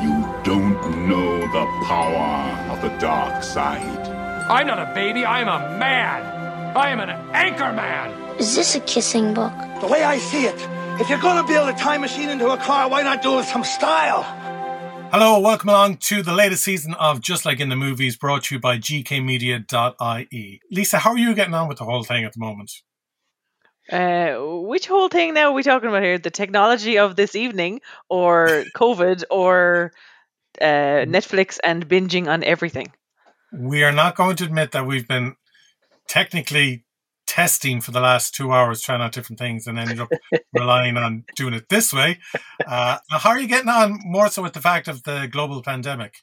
You don't know the power of the dark side. I'm not a baby, I'm a man. I am an anchor man. Is this a kissing book? The way I see it, if you're gonna build a time machine into a car, why not do it with some style? Hello, welcome along to the latest season of Just Like in the Movies, brought to you by gkmedia.ie. Lisa, how are you getting on with the whole thing at the moment? Uh, which whole thing now are we talking about here? The technology of this evening, or COVID, or uh, Netflix and binging on everything? We are not going to admit that we've been technically testing for the last two hours, trying out different things, and ended up relying on doing it this way. Uh, how are you getting on more so with the fact of the global pandemic?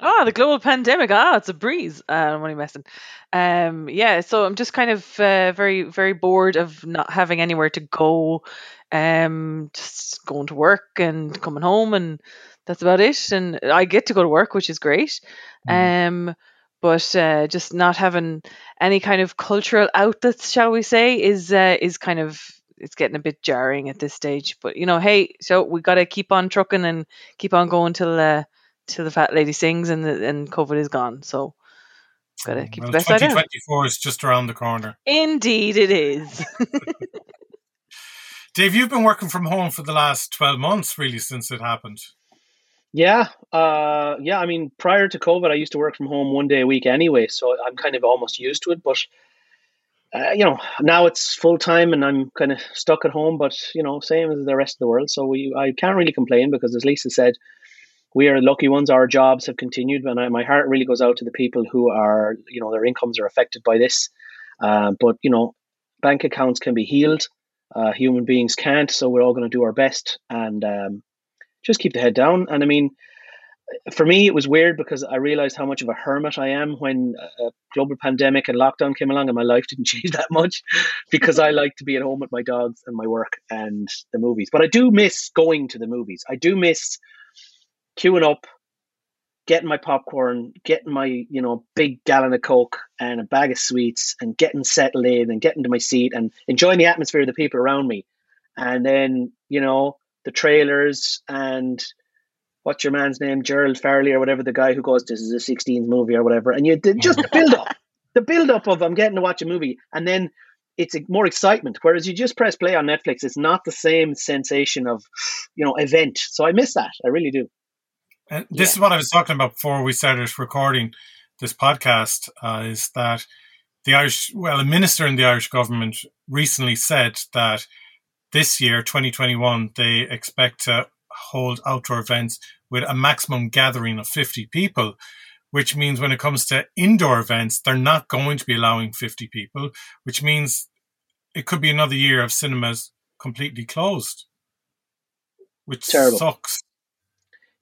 Ah, the global pandemic. Ah, it's a breeze. Uh, I'm only messing. Um, yeah, so I'm just kind of uh, very, very bored of not having anywhere to go. Um, just going to work and coming home, and that's about it. And I get to go to work, which is great. Um, but uh, just not having any kind of cultural outlets, shall we say, is uh, is kind of it's getting a bit jarring at this stage. But you know, hey, so we got to keep on trucking and keep on going till uh, till the fat lady sings and the, and COVID is gone. So gotta keep Well, the best out of 2024 is just around the corner. Indeed, it is. Dave, you've been working from home for the last 12 months, really, since it happened. Yeah, uh, yeah. I mean, prior to COVID, I used to work from home one day a week anyway, so I'm kind of almost used to it. But uh, you know, now it's full time, and I'm kind of stuck at home. But you know, same as the rest of the world. So we, I can't really complain because, as Lisa said, we are lucky ones. Our jobs have continued, and my heart really goes out to the people who are, you know, their incomes are affected by this. Uh, but you know, bank accounts can be healed. Uh, human beings can't, so we're all going to do our best and um, just keep the head down. And I mean, for me, it was weird because I realized how much of a hermit I am when a global pandemic and lockdown came along, and my life didn't change that much because I like to be at home with my dogs and my work and the movies. But I do miss going to the movies. I do miss queuing up, getting my popcorn, getting my you know big gallon of coke and a bag of sweets, and getting settled in and getting to my seat and enjoying the atmosphere of the people around me, and then you know the trailers and what's your man's name, Gerald Farley or whatever the guy who goes, this is a 16s movie or whatever, and you just the build up, the build up of I'm getting to watch a movie, and then it's a- more excitement. Whereas you just press play on Netflix, it's not the same sensation of you know event. So I miss that. I really do. And this is what I was talking about before we started recording this podcast. Uh, is that the Irish, well, a minister in the Irish government recently said that this year, 2021, they expect to hold outdoor events with a maximum gathering of 50 people, which means when it comes to indoor events, they're not going to be allowing 50 people, which means it could be another year of cinemas completely closed, which Terrible. sucks.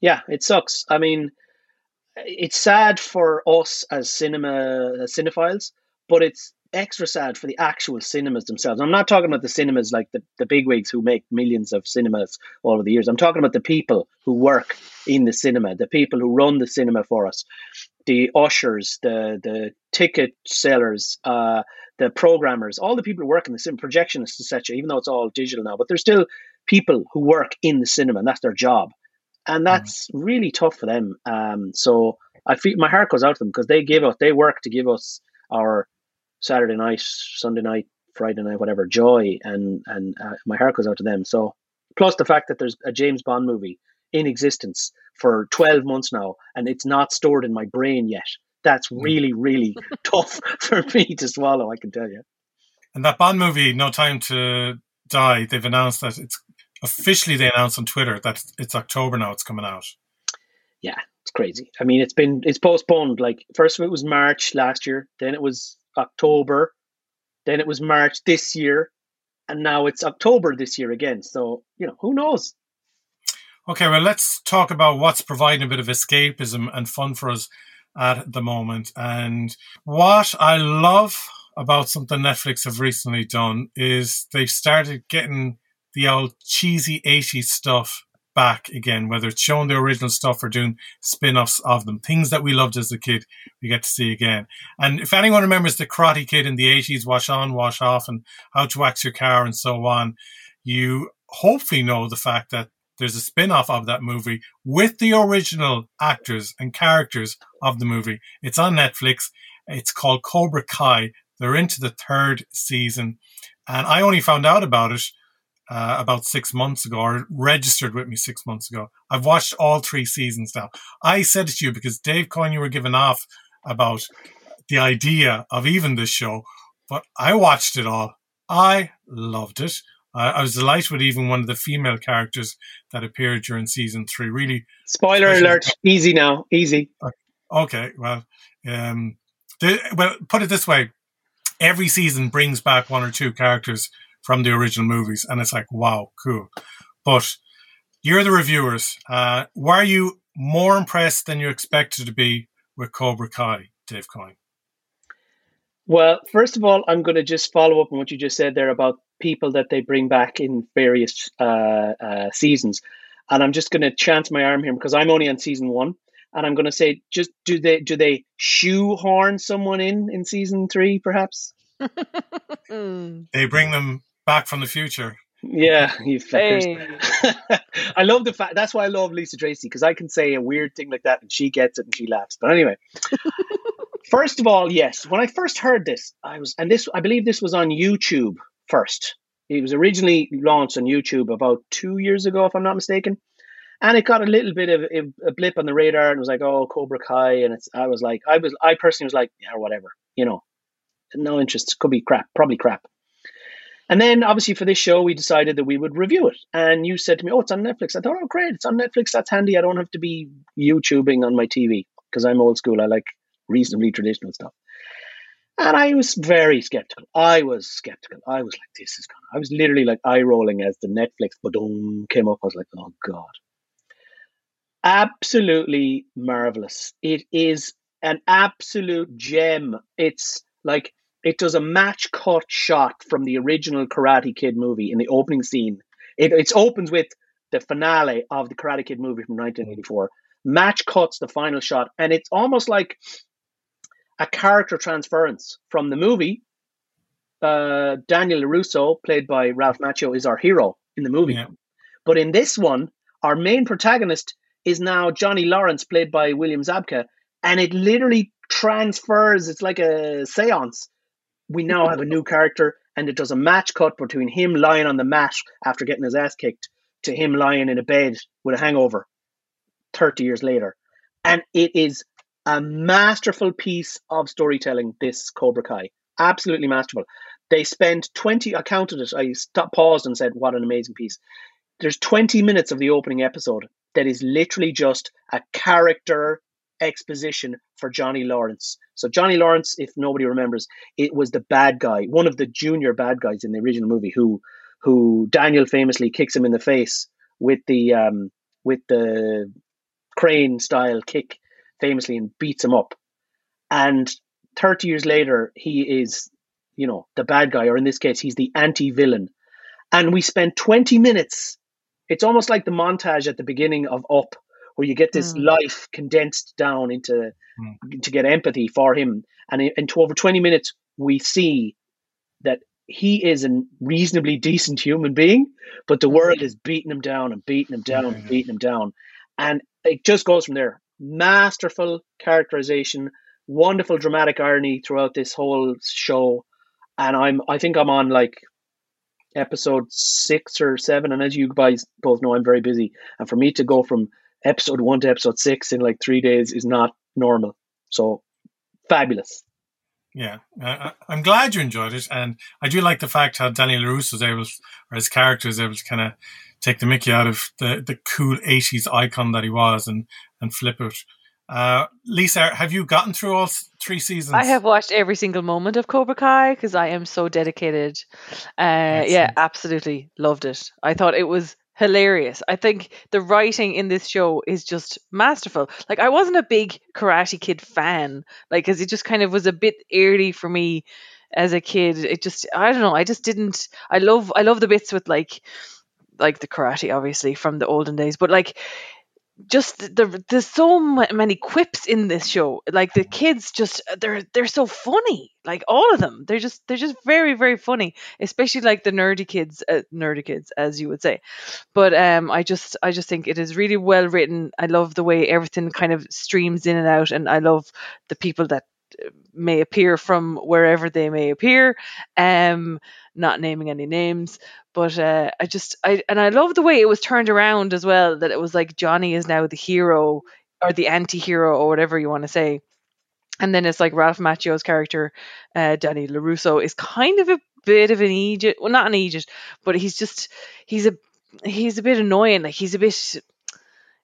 Yeah, it sucks. I mean, it's sad for us as cinema as cinephiles, but it's extra sad for the actual cinemas themselves. I'm not talking about the cinemas like the, the bigwigs who make millions of cinemas all over the years. I'm talking about the people who work in the cinema, the people who run the cinema for us, the ushers, the the ticket sellers, uh, the programmers, all the people who work in the cinema, projectionists, etc. Even though it's all digital now, but there's still people who work in the cinema, and that's their job, and that's really tough for them. Um, so I feel my heart goes out to them because they give us, they work to give us our Saturday night, Sunday night, Friday night, whatever joy, and and uh, my heart goes out to them. So plus the fact that there's a James Bond movie in existence for 12 months now, and it's not stored in my brain yet. That's really, really tough for me to swallow. I can tell you. And that Bond movie, No Time to Die, they've announced that it's officially they announced on Twitter that it's October now. It's coming out. Yeah, it's crazy. I mean, it's been it's postponed. Like first of it was March last year, then it was October, then it was March this year, and now it's October this year again. So you know, who knows? Okay, well, let's talk about what's providing a bit of escapism and fun for us at the moment. And what I love about something Netflix have recently done is they've started getting the old cheesy 80s stuff back again, whether it's showing the original stuff or doing spin offs of them. Things that we loved as a kid, we get to see again. And if anyone remembers the Karate Kid in the 80s, Wash On, Wash Off, and How to Wax Your Car and so on, you hopefully know the fact that there's a spin-off of that movie with the original actors and characters of the movie. It's on Netflix. It's called Cobra Kai. They're into the third season. And I only found out about it uh, about six months ago or registered with me six months ago. I've watched all three seasons now. I said it to you because Dave Coyne, you were giving off about the idea of even this show, but I watched it all. I loved it. Uh, I was delighted with even one of the female characters that appeared during season three. Really, spoiler alert! Easy now, easy. Okay, well, um, the, well, put it this way: every season brings back one or two characters from the original movies, and it's like, wow, cool. But you're the reviewers. Uh, were you more impressed than you expected to be with Cobra Kai, Dave Coyne? Well, first of all, I'm going to just follow up on what you just said there about people that they bring back in various uh, uh, seasons, and I'm just going to chance my arm here because I'm only on season one, and I'm going to say, just do they do they shoehorn someone in in season three, perhaps? they bring them back from the future. Yeah, you fuckers. Hey. I love the fact. That's why I love Lisa Treacy because I can say a weird thing like that and she gets it and she laughs. But anyway, First of all, yes. When I first heard this, I was, and this, I believe this was on YouTube first. It was originally launched on YouTube about two years ago, if I'm not mistaken. And it got a little bit of a, blip on the radar, and it was like, "Oh, Cobra Kai," and it's. I was like, I was, I personally was like, "Yeah, whatever," you know, no interest. Could be crap, probably crap. And then, obviously, for this show, we decided that we would review it. And you said to me, "Oh, it's on Netflix." I thought, "Oh, great, it's on Netflix. That's handy. I don't have to be YouTubing on my TV because I'm old school. I like reasonably traditional stuff. And I was very skeptical. I was skeptical. I was like, this is gonna. I was literally like eye rolling as the Netflix badum came up. I was like, oh God. Absolutely marvelous. It is an absolute gem. It's like it does a match cut shot from the original Karate Kid movie in the opening scene. It, it opens with the finale of the Karate Kid movie from 1984. Match cuts the final shot, and it's almost like a character transference from the movie. Uh, Daniel Russo, played by Ralph Macchio, is our hero in the movie. Yeah. But in this one, our main protagonist is now Johnny Lawrence, played by William Zabka, and it literally transfers. It's like a seance. We now have a new character, and it does a match cut between him lying on the mat after getting his ass kicked to him lying in a bed with a hangover 30 years later. And it is a masterful piece of storytelling, this Cobra Kai. Absolutely masterful. They spend 20, I counted it, I stopped, paused and said, what an amazing piece. There's 20 minutes of the opening episode that is literally just a character exposition for Johnny Lawrence. So Johnny Lawrence, if nobody remembers, it was the bad guy, one of the junior bad guys in the original movie, who who Daniel famously kicks him in the face with the um, with the crane style kick famously and beats him up. And 30 years later, he is, you know, the bad guy, or in this case, he's the anti villain. And we spent 20 minutes. It's almost like the montage at the beginning of Up, where you get this mm. life condensed down into mm. to get empathy for him. And in, in over 20 minutes, we see that he is a reasonably decent human being, but the world is beating him down and beating him down and beating him down. And it just goes from there masterful characterization, wonderful dramatic irony throughout this whole show. And I'm I think I'm on like episode six or seven. And as you guys both know, I'm very busy. And for me to go from episode one to episode six in like three days is not normal. So fabulous. Yeah, I, am glad you enjoyed it, and I do like the fact how Daniel LaRusso was able, or his character is able to kind of take the Mickey out of the, the cool 80s icon that he was and, and flip it. Uh, Lisa, have you gotten through all three seasons? I have watched every single moment of Cobra Kai because I am so dedicated. Uh, yeah, absolutely loved it. I thought it was hilarious. I think the writing in this show is just masterful. Like I wasn't a big Karate Kid fan, like because it just kind of was a bit early for me as a kid. It just I don't know. I just didn't. I love I love the bits with like like the karate obviously from the olden days but like just the there's so many quips in this show. Like the kids just they're they're so funny. Like all of them, they're just they're just very very funny. Especially like the nerdy kids, uh, nerdy kids as you would say. But um, I just I just think it is really well written. I love the way everything kind of streams in and out, and I love the people that may appear from wherever they may appear. Um, not naming any names, but uh, I just I and I love the way it was turned around as well. That it was like Johnny is now the hero or the anti-hero or whatever you want to say. And then it's like Ralph Macchio's character, uh, Danny LaRusso, is kind of a bit of an Egypt, well, not an Egypt, but he's just he's a he's a bit annoying. Like he's a bit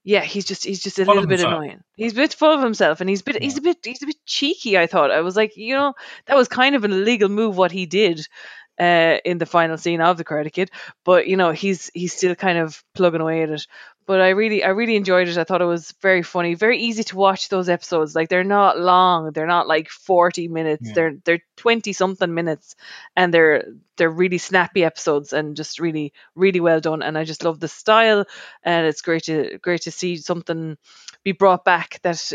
yeah, he's just he's just a Full little bit annoying. He's a bit full of himself, and he's a bit he's a bit he's a bit cheeky. I thought I was like, you know, that was kind of an illegal move what he did uh, in the final scene of the Karate Kid, but you know, he's he's still kind of plugging away at it but I really I really enjoyed it. I thought it was very funny, very easy to watch those episodes. Like they're not long, they're not like 40 minutes. Yeah. They're they're 20 something minutes and they're they're really snappy episodes and just really really well done and I just love the style and it's great to great to see something be brought back that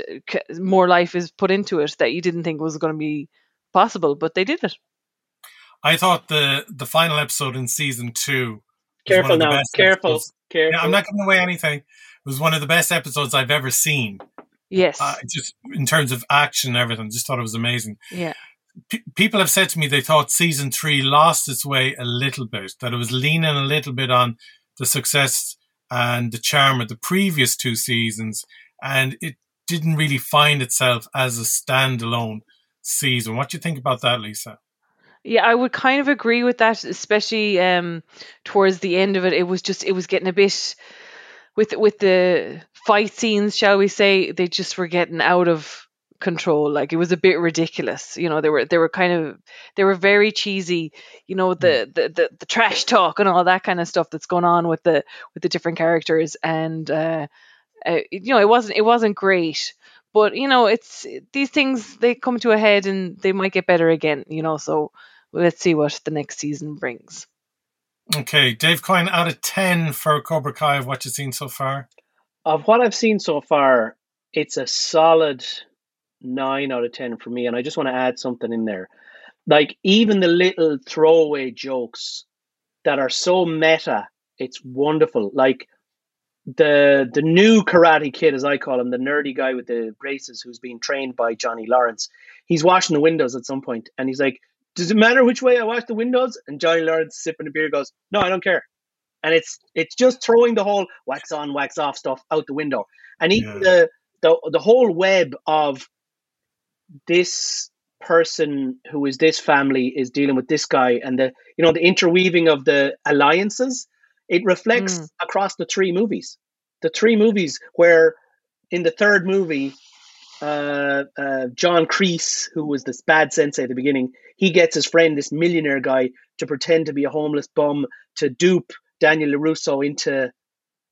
more life is put into it that you didn't think was going to be possible, but they did it. I thought the the final episode in season 2 Careful one of the now. Careful. episodes. Careful. Yeah, I'm not giving away anything. It was one of the best episodes I've ever seen. Yes. Uh, just in terms of action and everything, just thought it was amazing. yeah. P- people have said to me they thought season three lost its way a little bit, that it was leaning a little bit on the success and the charm of the previous two seasons, and it didn't really find itself as a standalone season. What do you think about that, Lisa? Yeah, I would kind of agree with that, especially um, towards the end of it. It was just it was getting a bit with with the fight scenes, shall we say? They just were getting out of control. Like it was a bit ridiculous. You know, they were they were kind of they were very cheesy. You know, the the the, the trash talk and all that kind of stuff that's going on with the with the different characters, and uh, uh, you know, it wasn't it wasn't great. But you know, it's these things they come to a head and they might get better again. You know, so let's see what the next season brings. Okay, Dave Coyne, out of 10 for Cobra Kai of what you've seen so far. of what I've seen so far, it's a solid nine out of ten for me. And I just want to add something in there. Like even the little throwaway jokes that are so meta, it's wonderful. Like the the new karate kid, as I call him, the nerdy guy with the braces who's being trained by Johnny Lawrence. He's washing the windows at some point and he's like, Does it matter which way I wash the windows? And Johnny Lawrence sipping a beer goes, No, I don't care and it's it's just throwing the whole wax on wax off stuff out the window and even Yeah. the, the the whole web of this person who is this family is dealing with this guy and the you know the interweaving of the alliances it reflects Mm. across the three movies the three movies where in the third movie uh, uh, John Kreese, who was this bad sensei at the beginning, he gets his friend, this millionaire guy, to pretend to be a homeless bum to dupe Daniel LaRusso into,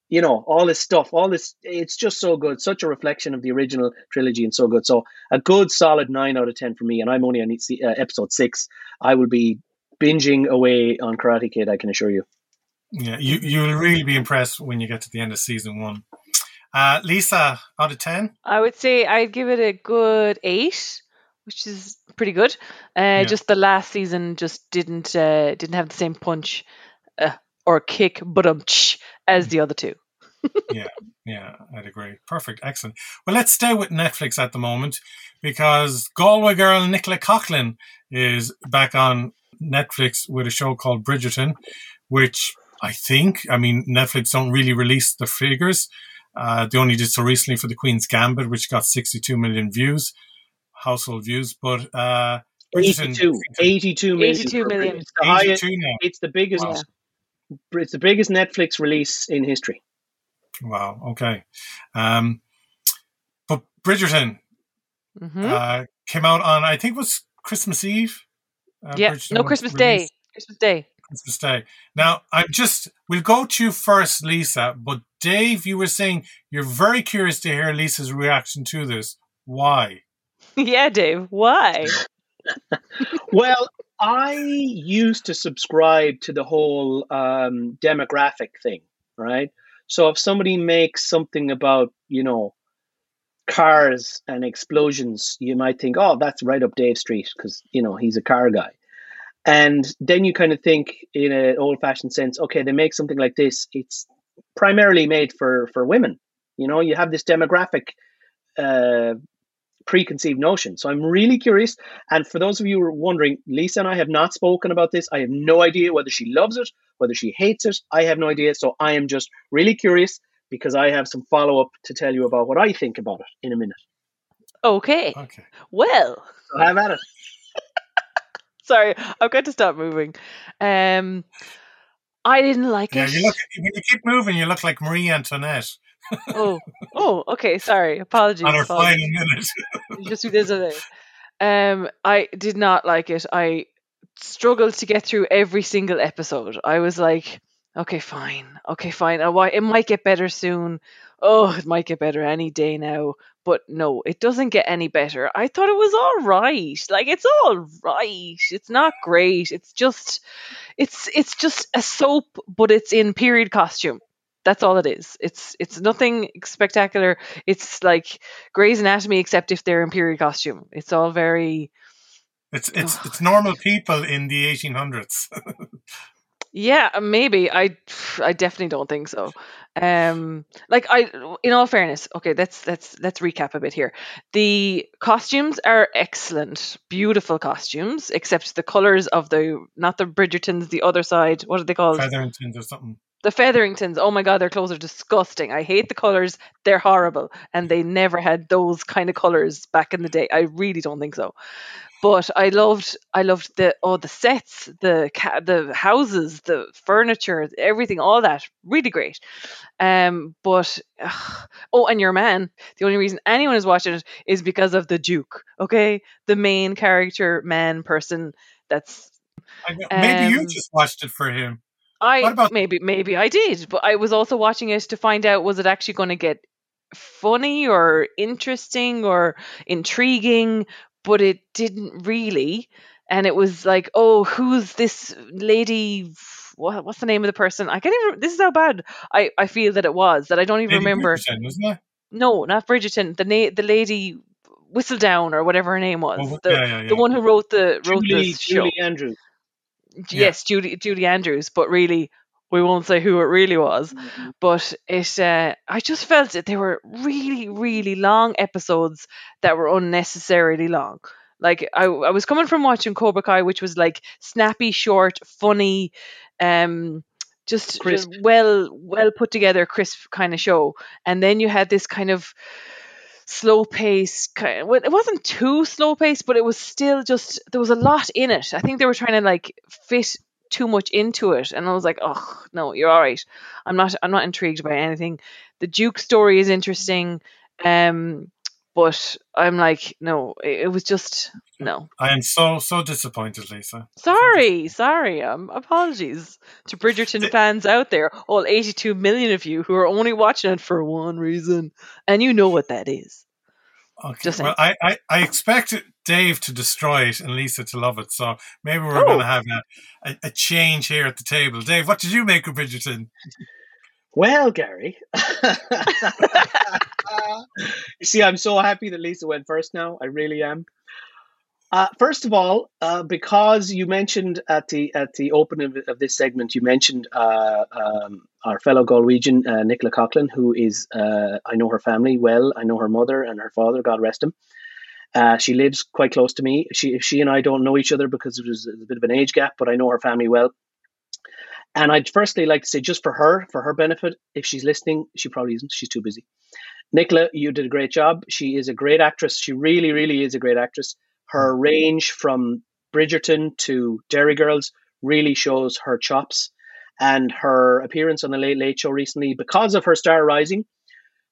you know, all this stuff. All this, it's just so good. Such a reflection of the original trilogy and so good. So a good solid nine out of 10 for me. And I'm only on uh, episode six. I will be binging away on Karate Kid, I can assure you. Yeah, you, you'll really be impressed when you get to the end of season one. Uh, Lisa, out of 10? I would say I'd give it a good eight, which is pretty good. Uh, Just the last season just didn't uh, didn't have the same punch uh, or kick, but um, as the other two. yeah, yeah, I'd agree. Perfect, excellent. Well, let's stay with Netflix at the moment because Galway girl Nicola Coughlan is back on Netflix with a show called Bridgerton, which I think, I mean, Netflix don't really release the figures. Uh, they only did so recently for The Queen's Gambit, which got 62 million views, household views. But uh, 82, 82 million. 82 for- million. It's the highest. 82 now. It's the biggest. Wow. It's the biggest Netflix release in history. Wow. Okay. Um, but Bridgerton hmm uh, came out on I think it was Christmas Eve. Uh, yeah, Bridgerton no was Christmas Day. Christmas Day. Christmas Day. Now I'm just we'll go to you first, Lisa. But Dave, you were saying you're very curious to hear Lisa's reaction to this. Why? yeah, Dave. Why? Well, I used to subscribe to the whole um, demographic thing, right? So if somebody makes something about, you know, cars and explosions, you might think, oh, that's right up Dave Street because, you know, he's a car guy. And then you kind of think in an old fashioned sense, okay, they make something like this. It's primarily made for, for women. You know, you have this demographic uh, preconceived notion. So I'm really curious. And for those of you who are wondering, Lisa and I have not spoken about this. I have no idea whether she loves it, whether she hates it. I have no idea. So I am just really curious because I have some follow up to tell you about what I think about it in a minute. Okay. Okay. Well, So have at it. Sorry, I've got to stop moving. Um, I didn't like Yeah, it. you look when you keep moving, you look like Marie Antoinette oh, oh, okay. Sorry, apologies. on apologies. final minute. Suis désolée. Um, I did not like it. I struggled to get through every single episode. I was like, okay, fine, okay, fine. Why- It might get better soon. Oh, it might get better any day now. But no, it doesn't get any better. I thought it was all right. Like it's all right. It's not great. It's just, it's it's just a soap, but it's in period costume. That's all it is. It's it's nothing spectacular. It's like Grey's Anatomy, except if they're in period costume. It's all very It's it's it's normal people in the 1800s. yeah, maybe. I I definitely don't think so. Um, like I, in all fairness, okay, let's let's let's recap a bit here. The costumes are excellent, beautiful costumes, except the colors of the not the Bridgertons, the other side. What are they called? featheringtons or something. The Featheringtons, oh my god, their clothes are disgusting. I hate the colors. They're horrible. And they never had those kind of colors back in the day. I really don't think so. But I loved I loved the oh the sets, the ca- the houses, the furniture, everything, all that. Really great. Um but ugh, oh and your man, the only reason anyone is watching it is because of the Duke, okay? The main character man person that's maybe you Um, just watched it for him. I What about- maybe maybe I did, but I was also watching it to find out was it actually going to get funny or interesting or intriguing, but it didn't really. And it was like, oh, who's this lady? What, what's the name of the person? I can't even. This is how bad I, I feel that it was that I don't even Lady remember. Bridgerton, wasn't it? No, not Bridgerton. The na- the lady Whistledown or whatever her name was. Oh, the yeah, yeah, yeah. the one who wrote the wrote Julie, the show. Julie Andrews. Yeah. Yes, Judy Judy Andrews, but really we won't say who it really was. But it uh, I just felt that they were really, really long episodes that were unnecessarily long. Like I, I was coming from watching Cobra Kai, which was like snappy, short, funny, um, just just well, well put together, crisp kind of show. And then you had this kind of slow pace kind of, well, it wasn't too slow paced but it was still just there was a lot in it i think they were trying to like fit too much into it. And i was like oh no you're all right. I'm not i'm not intrigued by anything. The duke story is interesting um but i'm like no it, it was just no. I am so so disappointed, Lisa. sorry sorry um apologies to bridgerton fans out there all 82 million of you who are only watching it for one reason and you know what that is Okay. Just well, I, I, I expect Dave to destroy it and Lisa to love it. So maybe we're Oh. going to have a, a, a change here at the table. Dave, what did you make of Bridgerton? Well, Garry. you see, I'm so happy that Lisa went first now. I really am. Uh, first of all, uh, because you mentioned at the at the opening of, of this segment, you mentioned uh, um, our fellow Galwegian, uh, Nicola Coughlan, who is uh, I know her family well. I know her mother and her father. God rest him. Uh, she lives quite close to me. She she and I don't know each other because there's a bit of an age gap, but I know her family well. And I'd firstly like to say, just for her, for her benefit, if she's listening, she probably isn't. She's too busy. Nicola, you did a great job. She is a great actress. She really, really is a great actress. Her range from Bridgerton to Derry Girls really shows her chops. And her appearance on the Late Late Show recently, because of her star rising,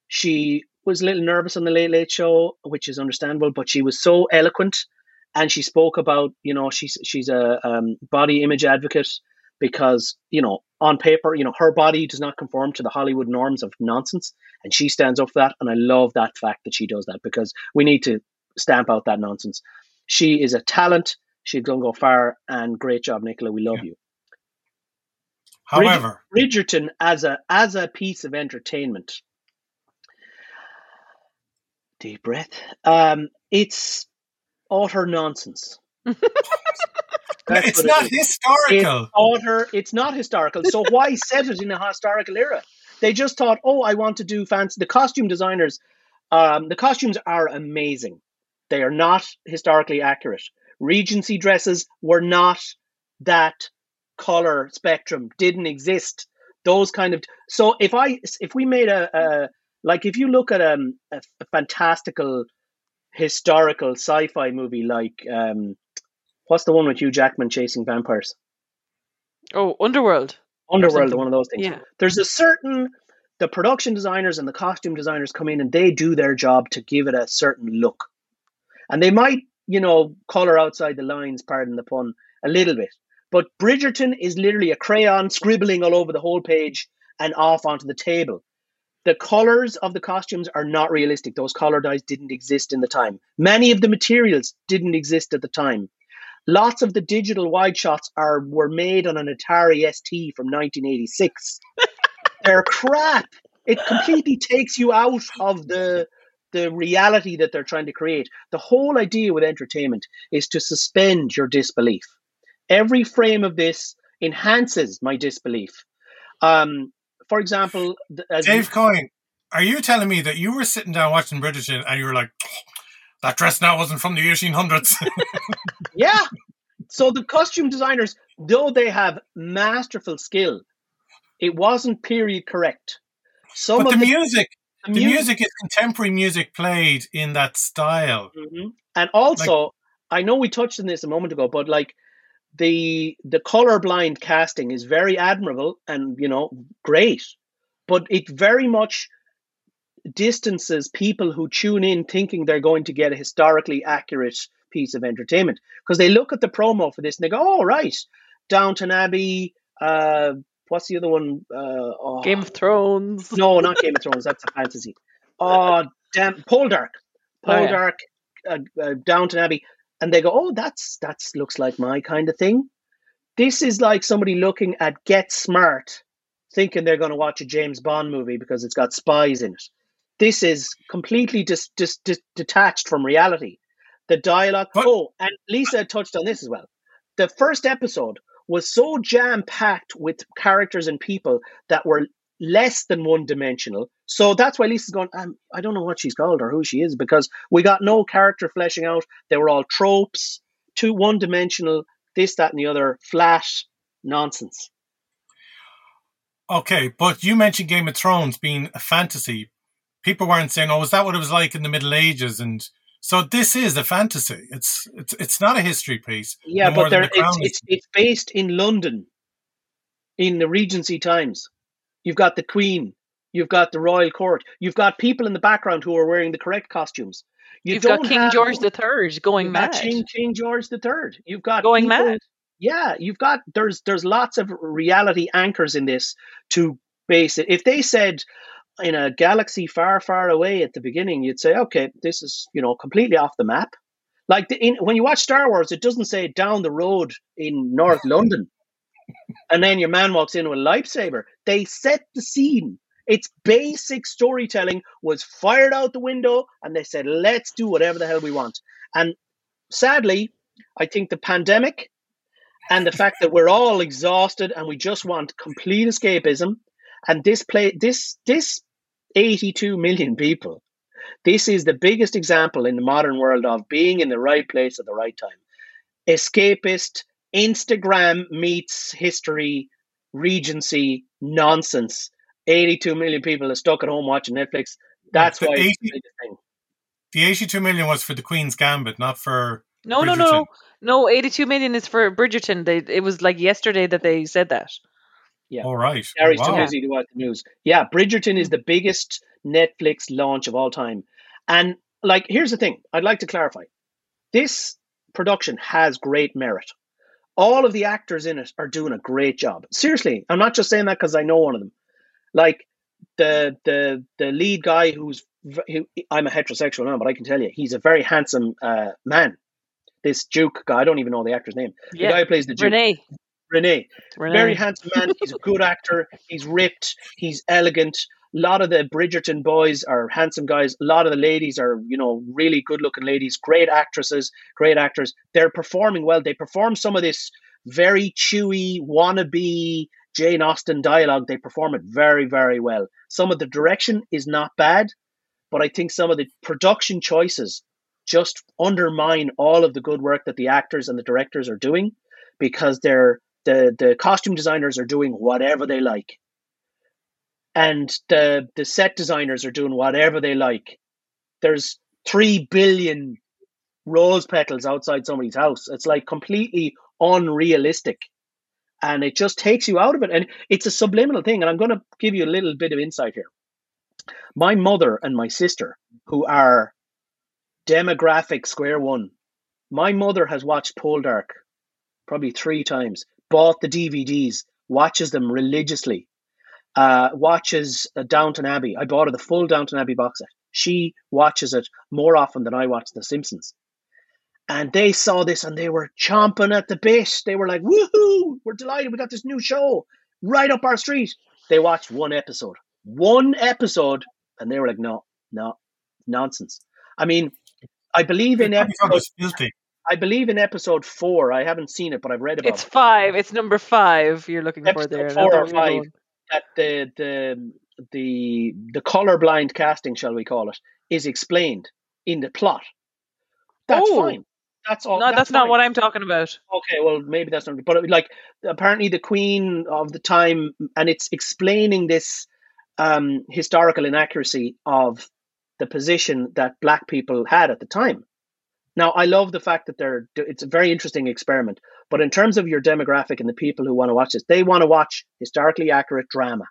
she was a little nervous on the Late Late Show, which is understandable. But she was so eloquent, and she spoke about, you know, she's she's a um, body image advocate because you know on paper you know her body does not conform to the hollywood norms of nonsense and she stands up for that and i love that fact that she does that because we need to stamp out that nonsense she is a talent she's going to go far and great job nicola we love Yeah. you However, Bridgerton as a as a piece of entertainment. Deep breath. Um, it's utter nonsense. It's what it not historical. It's utter. It's not historical. So why set it in a historical era? They just thought, oh, I want to do fancy. The costume designers, um, the costumes are amazing. They are not historically accurate. Regency dresses were not that color spectrum. Didn't exist. Those kind of. So if I if we made a, a like if you look at um, a, a fantastical historical sci-fi movie like um, what's the one with Hugh Jackman chasing vampires? Oh, Underworld. Underworld, one of those things. Yeah. There's a certain the production designers and the costume designers come in and they do their job to give it a certain look. And they might, you know, color outside the lines, pardon the pun, a little bit. But Bridgerton is literally a crayon scribbling all over the whole page and off onto the table. The colors of the costumes are not realistic. Those color dyes didn't exist in the time. Many of the materials didn't exist at the time. Lots of the digital wide shots are were made on an Atari ST from 1986. They're crap. It completely takes you out of the the reality that they're trying to create. The whole idea with entertainment is to suspend your disbelief. Every frame of this enhances my disbelief. Um, for example, Dave Coyne, are you telling me that you were sitting down watching Bridgerton and you were like, "Oh, that dress now wasn't from the 1800s? Yeah. So the costume designers, though they have masterful skill, it wasn't period correct. Some but of the music, the the mu- music is contemporary music played in that style. Mhm. and also, I know we touched on this a moment ago, but like the the colorblind casting is very admirable and you know great, but it very much distances people who tune in thinking they're going to get a historically accurate piece of entertainment because they look at the promo for this and they go, "Oh right, Downton Abbey." Uh, what's the other one? Uh, oh, Game of Thrones. no, not Game of Thrones. That's a fantasy. Oh, damn, Poldark, Oh, yeah. Poldark, uh, uh, Downton Abbey, and they go, "Oh, that's that's looks like my kind of thing." This is like somebody looking at Get Smart, thinking they're going to watch a James Bond movie because it's got spies in it. This is completely dis, dis, dis, detached from reality. The dialogue. But- oh, and Lisa touched on this as well. The first episode was so jam packed with characters and people that were less than one dimensional. So that's why Lisa's going, um, I don't know what she's called or who she is because we got no character fleshing out. They were all tropes, two one dimensional, this, that, and the other, flat nonsense. Okay, but you mentioned Game of Thrones being a fantasy. People weren't saying, "Oh, is that what it was like in the Middle Ages?" And so this is a fantasy. It's it's it's not a history piece. Yeah, but there, The it's, it's it's based in London, in the Regency times. You've got the Queen, you've got the Royal Court, you've got people in the background who are wearing the correct costumes. You You've got King have- George III going you've mad. King, King George the Third. You've got Going people- mad. Yeah, you've got there's there's lots of reality anchors in this to base it. If they said in a galaxy far, far away at the beginning, you'd say, okay, this is you know completely off the map. Like the, in, when you watch Star Wars, it doesn't say down the road in North London, and then your man walks in with a lightsaber. They set the scene. Its basic storytelling was fired out the window, and they said, let's do whatever the hell we want. And sadly, I think the pandemic and the fact that we're all exhausted and we just want complete escapism and this play this this 82 million people this is the biggest example in the modern world of being in the right place at the right time escapist instagram meets history regency nonsense 82 million people are stuck at home watching netflix that's But why it's 80 the biggest thing The 82 million was for the Queen's Gambit, not for No, no, no, no. No, 82 million is for Bridgerton. They, it was like yesterday that they said that. Yeah. All right. Garry's Wow. too busy to watch the news. Yeah, Bridgerton is the biggest Netflix launch of all time. And like, here's the thing I'd like to clarify this production has great merit. All of the actors in it are doing a great job. Seriously, I'm not just saying that because I know one of them. Like the the the lead guy who's who, I'm a heterosexual now, but I can tell you he's a very handsome uh, man. This Duke guy, I don't even know the actor's name. Yeah. The guy who plays the Duke. Renee. Renee. Renee. Very handsome man. He's a good actor. He's ripped. He's elegant. A lot of the Bridgerton boys are handsome guys. A lot of the ladies are, you know, really good looking ladies. Great actresses, great actors. They're performing well. They perform some of this very chewy, wannabe Jane Austen dialogue. They perform it very, very well. Some of the direction is not bad, but I think some of the production choices just undermine all of the good work that the actors and the directors are doing because they're the the costume designers are doing whatever they like. And the the set designers are doing whatever they like. There's 3 billion rose petals outside somebody's house. It's like completely unrealistic. And it just takes you out of it. And it's a subliminal thing. And i'm going to give you a little bit of insight here. My mother and my sister who are demographic square one my mother has watched Poldark probably three times bought the dvds watches them religiously uh, watches uh, downton abbey i bought her the full downton abbey box set she watches it more often than i watch the simpsons and they saw this and they were chomping at the bit. They were like, woohoo, we're delighted. We got this new show right up our street. They watched one episode, one episode, and they were like, no, no, nonsense. I mean, I believe in episode, I believe in episode four. I haven't seen it, but I've read about it's it. It's five. It's number five you're looking episode for there. Four or five. That the the the the colorblind casting, shall we call it, is explained in the plot. That's oh. fine that's all. No, that's, that's not what I'm talking about. Okay, well maybe that's not. But like apparently the queen of the time, and it's explaining this um, historical inaccuracy of the position that black people had at the time. Now, I love the fact that they're. It's a very interesting experiment. But in terms of your demographic and the people who want to watch this, they want to watch historically accurate drama.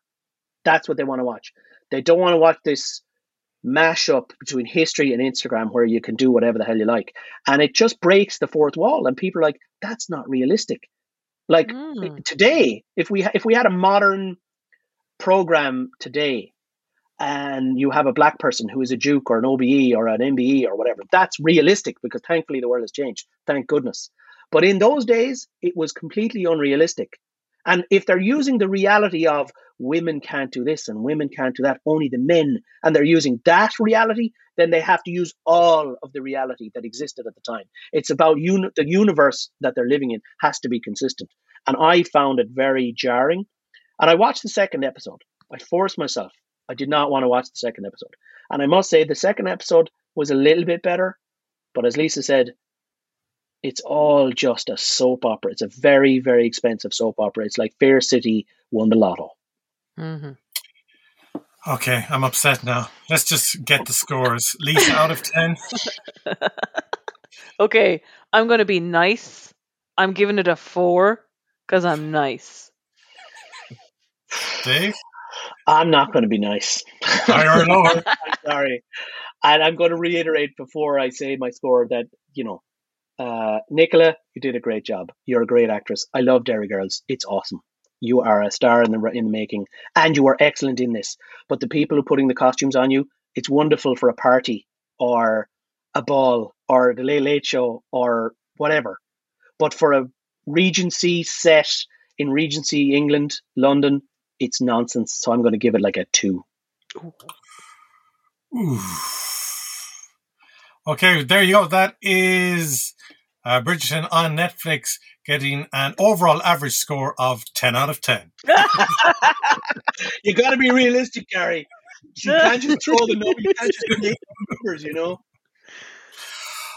That's what they want to watch. They don't want to watch this mashup between history and Instagram where you can do whatever the hell you like. And it just breaks the fourth wall. And people are like, that's not realistic. Like mm. today, if we if we had a modern program today and you have a black person who is a Duke or an OBE or an MBE or whatever, that's realistic because thankfully the world has changed. Thank goodness. But in those days, it was completely unrealistic. And if they're using the reality of women can't do this and women can't do that, only the men, and they're using that reality, then they have to use all of the reality that existed at the time. It's about uni- the universe that they're living in has to be consistent. And I found it very jarring. And I watched the second episode. I forced myself. I did not want to watch the second episode. And I must say, the second episode was a little bit better. But as Lisa said, it's all just a soap opera. It's a very, very expensive soap opera. It's like Fair City won the lotto. Mm-hmm. Okay, I'm upset now. Let's just get the scores. Lisa out of 10. okay, I'm going to be nice. I'm giving it a four because I'm nice. Dave? I'm not going to be nice. Higher lower? I'm sorry. And I'm going to reiterate before I say my score that, you know, uh, Nicola, you did a great job. You're a great actress. I love Derry Girls. It's awesome. You are a star in the in the making, and you are excellent in this. But the people who are putting the costumes on you, it's wonderful for a party or a ball or the Late Late Show or whatever. But for a Regency set in Regency England, London, it's nonsense. So I'm going to give it like a two. Ooh. Okay, there you go. That is uh, Bridgerton on Netflix getting an overall average score of 10 out of 10. you got to be realistic, Garry. You can't just throw the number, you can't just make numbers, you know?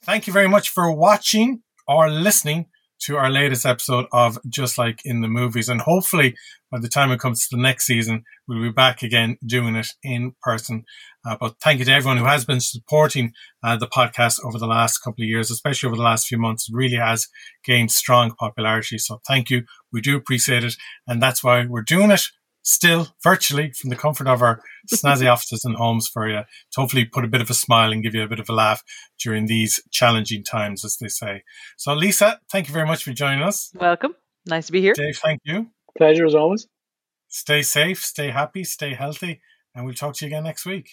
Thank you very much for watching or listening to our latest episode of Just Like in the Movies. And hopefully, by the time it comes to the next season, we'll be back again doing it in person. Uh, but thank you to everyone who has been supporting uh, the podcast over the last couple of years, especially over the last few months. It really has gained strong popularity. So thank you. We do appreciate it. And that's why we're doing it still virtually from the comfort of our snazzy offices and homes for you to hopefully put a bit of a smile and give you a bit of a laugh during these challenging times, as they say. So, Lisa, thank you very much for joining us. Welcome. Nice to be here. Dave, thank you. Pleasure as always. Stay safe, stay happy, stay healthy, and we'll talk to you again next week.